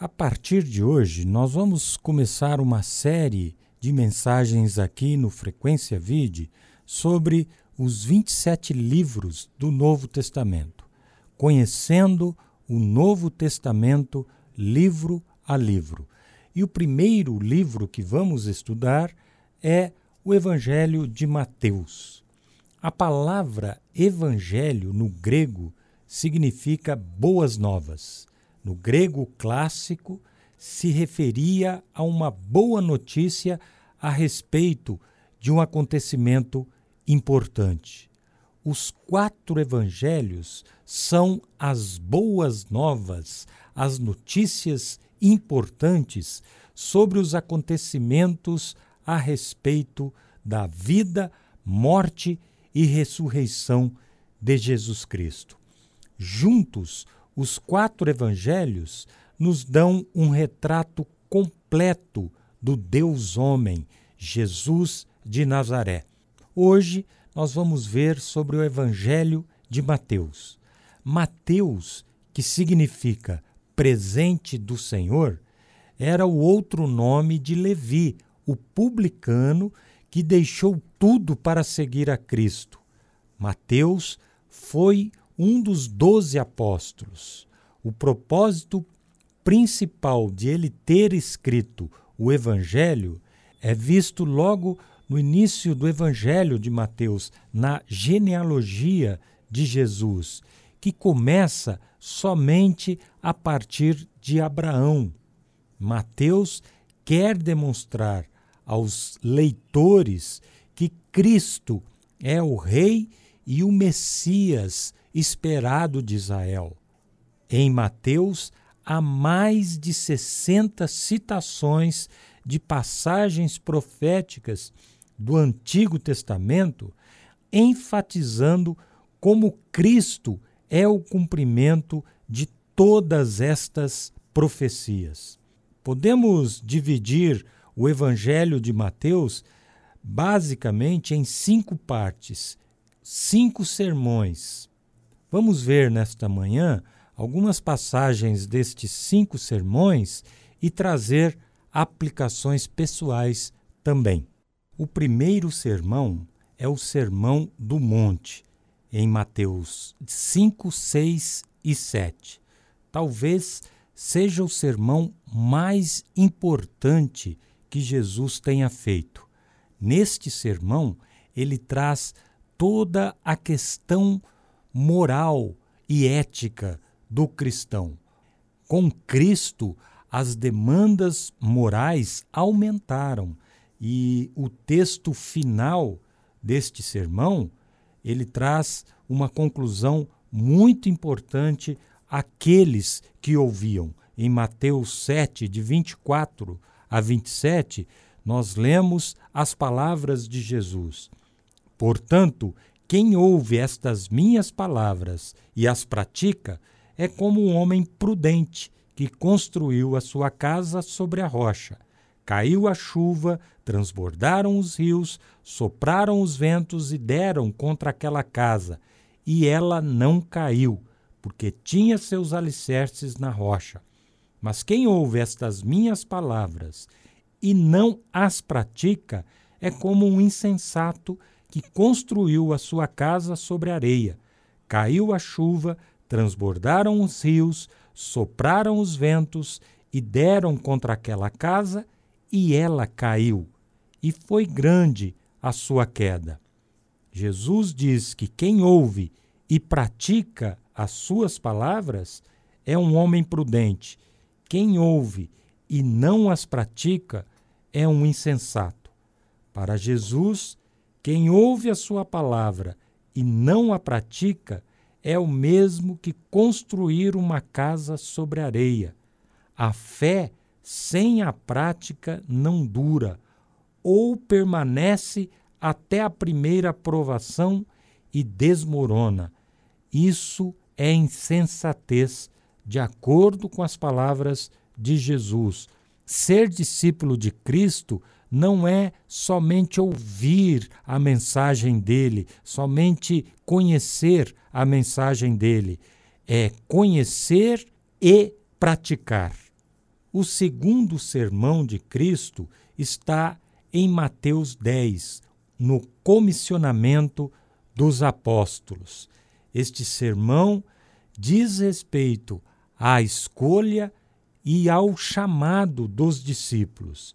A partir de hoje, nós vamos começar uma série de mensagens aqui no Frequência Vide sobre os 27 livros do Novo Testamento, conhecendo o Novo Testamento livro a livro. E o primeiro livro que vamos estudar é o Evangelho de Mateus. A palavra evangelho no grego significa boas novas. No grego clássico, se referia a uma boa notícia a respeito de um acontecimento importante. Os quatro evangelhos são as boas novas, as notícias importantes sobre os acontecimentos a respeito da vida, morte e ressurreição de Jesus Cristo. Juntos, os quatro evangelhos nos dão um retrato completo do Deus homem, Jesus de Nazaré. Hoje nós vamos ver sobre o evangelho de Mateus. Mateus, que significa presente do Senhor, era o outro nome de Levi, o publicano que deixou tudo para seguir a Cristo. Mateus foi um dos doze apóstolos. O propósito principal de ele ter escrito o Evangelho é visto logo no início do Evangelho de Mateus, na genealogia de Jesus, que começa somente a partir de Abraão. Mateus quer demonstrar aos leitores que Cristo é o Rei e o Messias esperado de Israel. Em Mateus, há mais de 60 citações de passagens proféticas do Antigo Testamento, enfatizando como Cristo é o cumprimento de todas estas profecias. Podemos dividir o Evangelho de Mateus basicamente em cinco partes, cinco sermões. Vamos ver nesta manhã algumas passagens destes cinco sermões e trazer aplicações pessoais também. O primeiro sermão é o Sermão do Monte, em Mateus 5, 6 e 7. Talvez seja o sermão mais importante que Jesus tenha feito. Neste sermão, ele traz toda a questão moral e ética do cristão. Com Cristo, as demandas morais aumentaram e o texto final deste sermão, ele traz uma conclusão muito importante àqueles que ouviam. Em Mateus 7, de 24 a 27, nós lemos as palavras de Jesus. Portanto, quem ouve estas minhas palavras e as pratica é como um homem prudente que construiu a sua casa sobre a rocha. Caiu a chuva, transbordaram os rios, sopraram os ventos e deram contra aquela casa, e ela não caiu, porque tinha seus alicerces na rocha. Mas quem ouve estas minhas palavras e não as pratica é como um insensato que construiu a sua casa sobre areia. Caiu a chuva, transbordaram os rios, sopraram os ventos e deram contra aquela casa, e ela caiu, e foi grande a sua queda. Jesus diz que quem ouve e pratica as suas palavras é um homem prudente quem ouve e não as pratica é um insensato. Para Jesus, quem ouve a sua palavra e não a pratica é o mesmo que construir uma casa sobre areia. A fé sem a prática não dura, ou permanece até a primeira provação e desmorona. Isso é insensatez de acordo com as palavras de Jesus. Ser discípulo de Cristo não é somente ouvir a mensagem dele, somente conhecer a mensagem dele, é conhecer e praticar. O segundo sermão de Cristo está em Mateus 10, no comissionamento dos apóstolos. Este sermão diz respeito à escolha e ao chamado dos discípulos.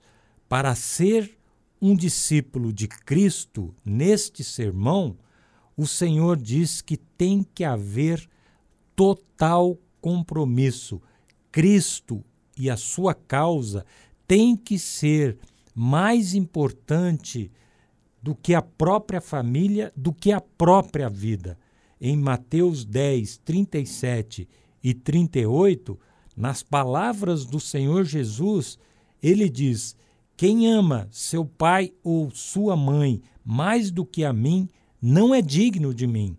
Para ser um discípulo de Cristo, neste sermão, o Senhor diz que tem que haver total compromisso. Cristo e a sua causa tem que ser mais importante do que a própria família, do que a própria vida. Em Mateus 10, 37 e 38, nas palavras do Senhor Jesus, ele diz: Quem ama seu pai ou sua mãe mais do que a mim, não é digno de mim.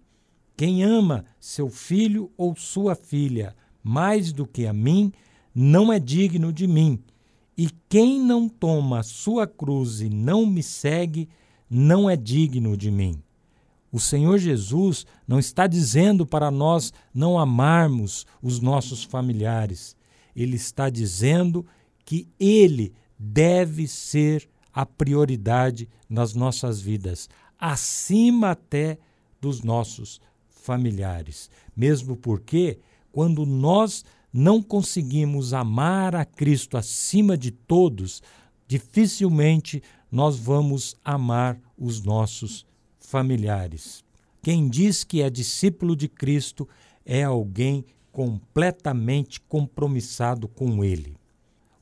Quem ama seu filho ou sua filha mais do que a mim, não é digno de mim. E quem não toma sua cruz e não me segue, não é digno de mim. O Senhor Jesus não está dizendo para nós não amarmos os nossos familiares. Ele está dizendo que ele deve ser a prioridade nas nossas vidas, acima até dos nossos familiares. Mesmo porque, quando nós não conseguimos amar a Cristo acima de todos, dificilmente nós vamos amar os nossos familiares. Quem diz que é discípulo de Cristo é alguém completamente compromissado com ele.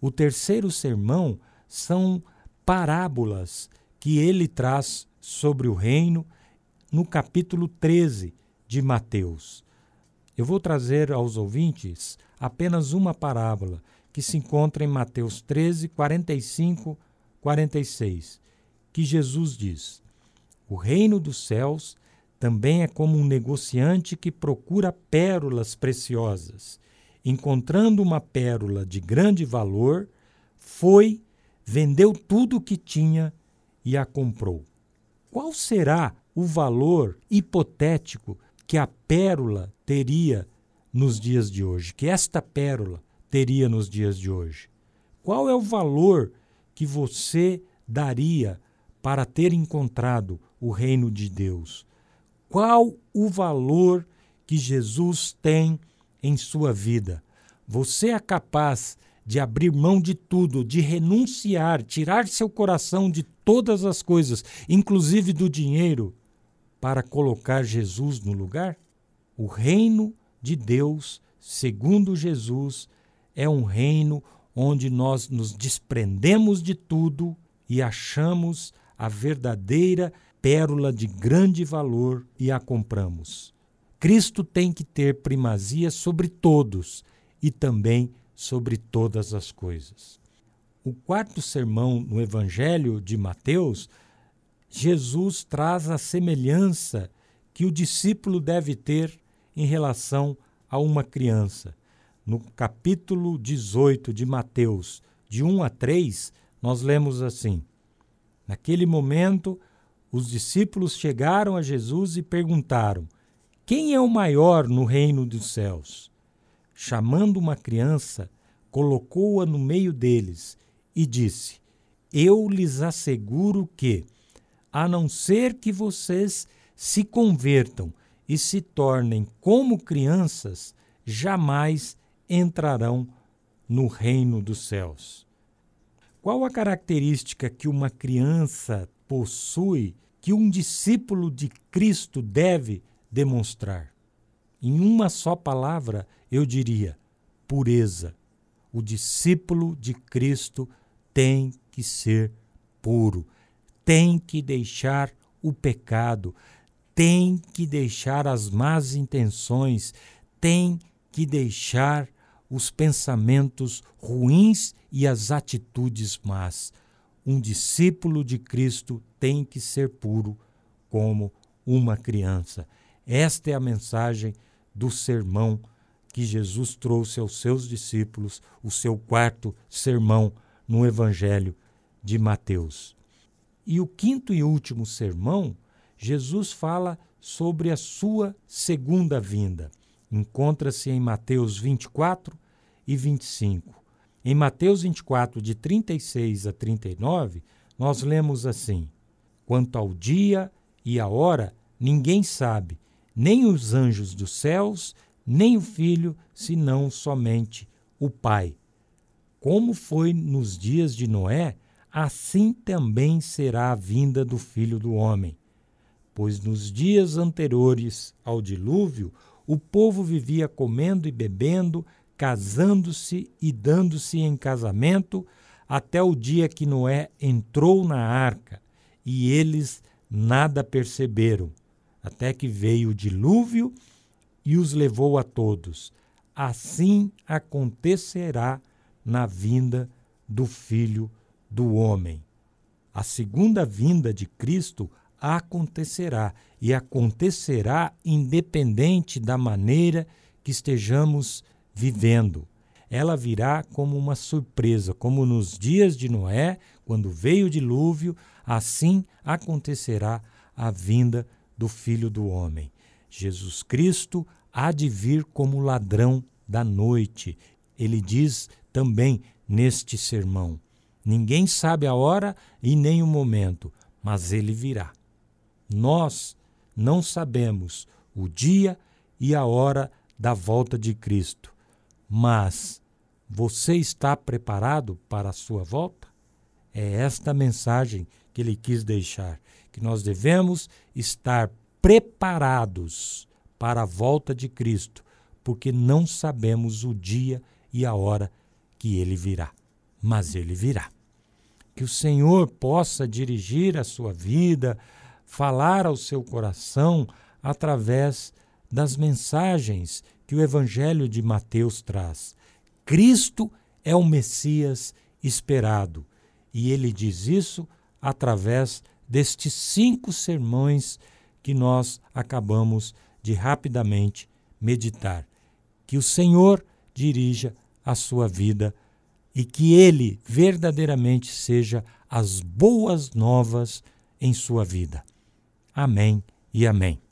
O terceiro sermão são parábolas que ele traz sobre o reino no capítulo 13 de Mateus. Eu vou trazer aos ouvintes apenas uma parábola que se encontra em Mateus 13, 45, 46, que Jesus diz: O reino dos céus também é como um negociante que procura pérolas preciosas. Encontrando uma pérola de grande valor, foi, vendeu tudo o que tinha e a comprou. Qual será o valor hipotético que a pérola teria nos dias de hoje? Que esta pérola teria nos dias de hoje? Qual é o valor que você daria para ter encontrado o reino de Deus? Qual o valor que Jesus tem em sua vida? Você é capaz de abrir mão de tudo, de renunciar, tirar seu coração de todas as coisas, inclusive do dinheiro, para colocar Jesus no lugar? O reino de Deus, segundo Jesus, é um reino onde nós nos desprendemos de tudo e achamos a verdadeira pérola de grande valor e a compramos. Cristo tem que ter primazia sobre todos e também sobre todas as coisas. O quarto sermão no Evangelho de Mateus, Jesus traz a semelhança que o discípulo deve ter em relação a uma criança. No capítulo 18 de Mateus, de 1 a 3, nós lemos assim: Naquele momento, os discípulos chegaram a Jesus e perguntaram: Quem é o maior no reino dos céus? chamando uma criança, colocou-a no meio deles e disse: Eu lhes asseguro que, a não ser que vocês se convertam e se tornem como crianças, jamais entrarão no reino dos céus. Qual a característica que uma criança possui que um discípulo de Cristo deve demonstrar? Em uma só palavra, eu diria: pureza. O discípulo de Cristo tem que ser puro, tem que deixar o pecado, tem que deixar as más intenções, tem que deixar os pensamentos ruins e as atitudes más. Um discípulo de Cristo tem que ser puro como uma criança. Esta é a mensagem do sermão que Jesus trouxe aos seus discípulos, o seu quarto sermão no Evangelho de Mateus. E o quinto e último sermão, Jesus fala sobre a sua segunda vinda. Encontra-se em Mateus 24 e 25. Em Mateus 24, de 36 a 39, nós lemos assim: Quanto ao dia e a hora, ninguém sabe, nem os anjos dos céus, nem o filho, senão somente o Pai. Como foi nos dias de Noé, assim também será a vinda do filho do homem. Pois nos dias anteriores ao dilúvio, o povo vivia comendo e bebendo, casando-se e dando-se em casamento, até o dia que Noé entrou na arca, e eles nada perceberam, até que veio o dilúvio e os levou a todos. Assim acontecerá na vinda do Filho do Homem. A segunda vinda de Cristo acontecerá e acontecerá independente da maneira que estejamos vivendo. Ela virá como uma surpresa, como nos dias de Noé, quando veio o dilúvio, assim acontecerá a vinda do Filho do Homem. Jesus Cristo há de vir como ladrão da noite. Ele diz também neste sermão: Ninguém sabe a hora e nem o momento, mas ele virá. Nós não sabemos o dia e a hora da volta de Cristo, mas você está preparado para a sua volta? É esta mensagem que ele quis deixar, que nós devemos estar preparados para a volta de Cristo, porque não sabemos o dia e a hora que ele virá, mas ele virá. Que o Senhor possa dirigir a sua vida, falar ao seu coração através das mensagens que o Evangelho de Mateus traz. Cristo é o Messias esperado e ele diz isso através destes cinco sermões que nós acabamos de rapidamente meditar. Que o Senhor dirija a sua vida e que ele verdadeiramente seja as boas novas em sua vida. Amém e amém.